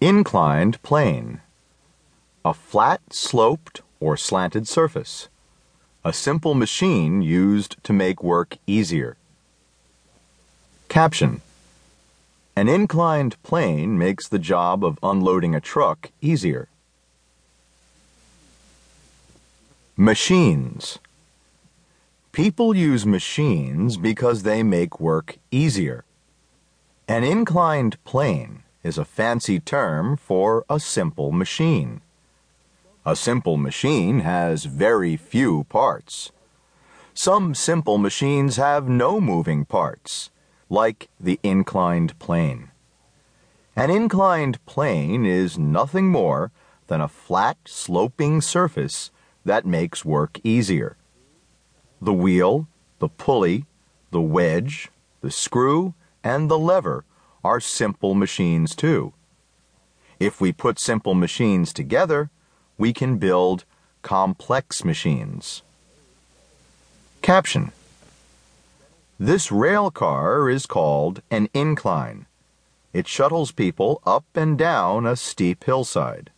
Inclined plane. A flat, sloped, or slanted surface. A simple machine used to make work easier. Caption An inclined plane makes the job of unloading a truck easier. Machines. People use machines because they make work easier. An inclined plane is a fancy term for a simple machine. A simple machine has very few parts. Some simple machines have no moving parts, like the inclined plane. An inclined plane is nothing more than a flat, sloping surface that makes work easier. The wheel, the pulley, the wedge, the screw, and the lever are simple machines too. If we put simple machines together, we can build complex machines. Caption This rail car is called an incline. It shuttles people up and down a steep hillside.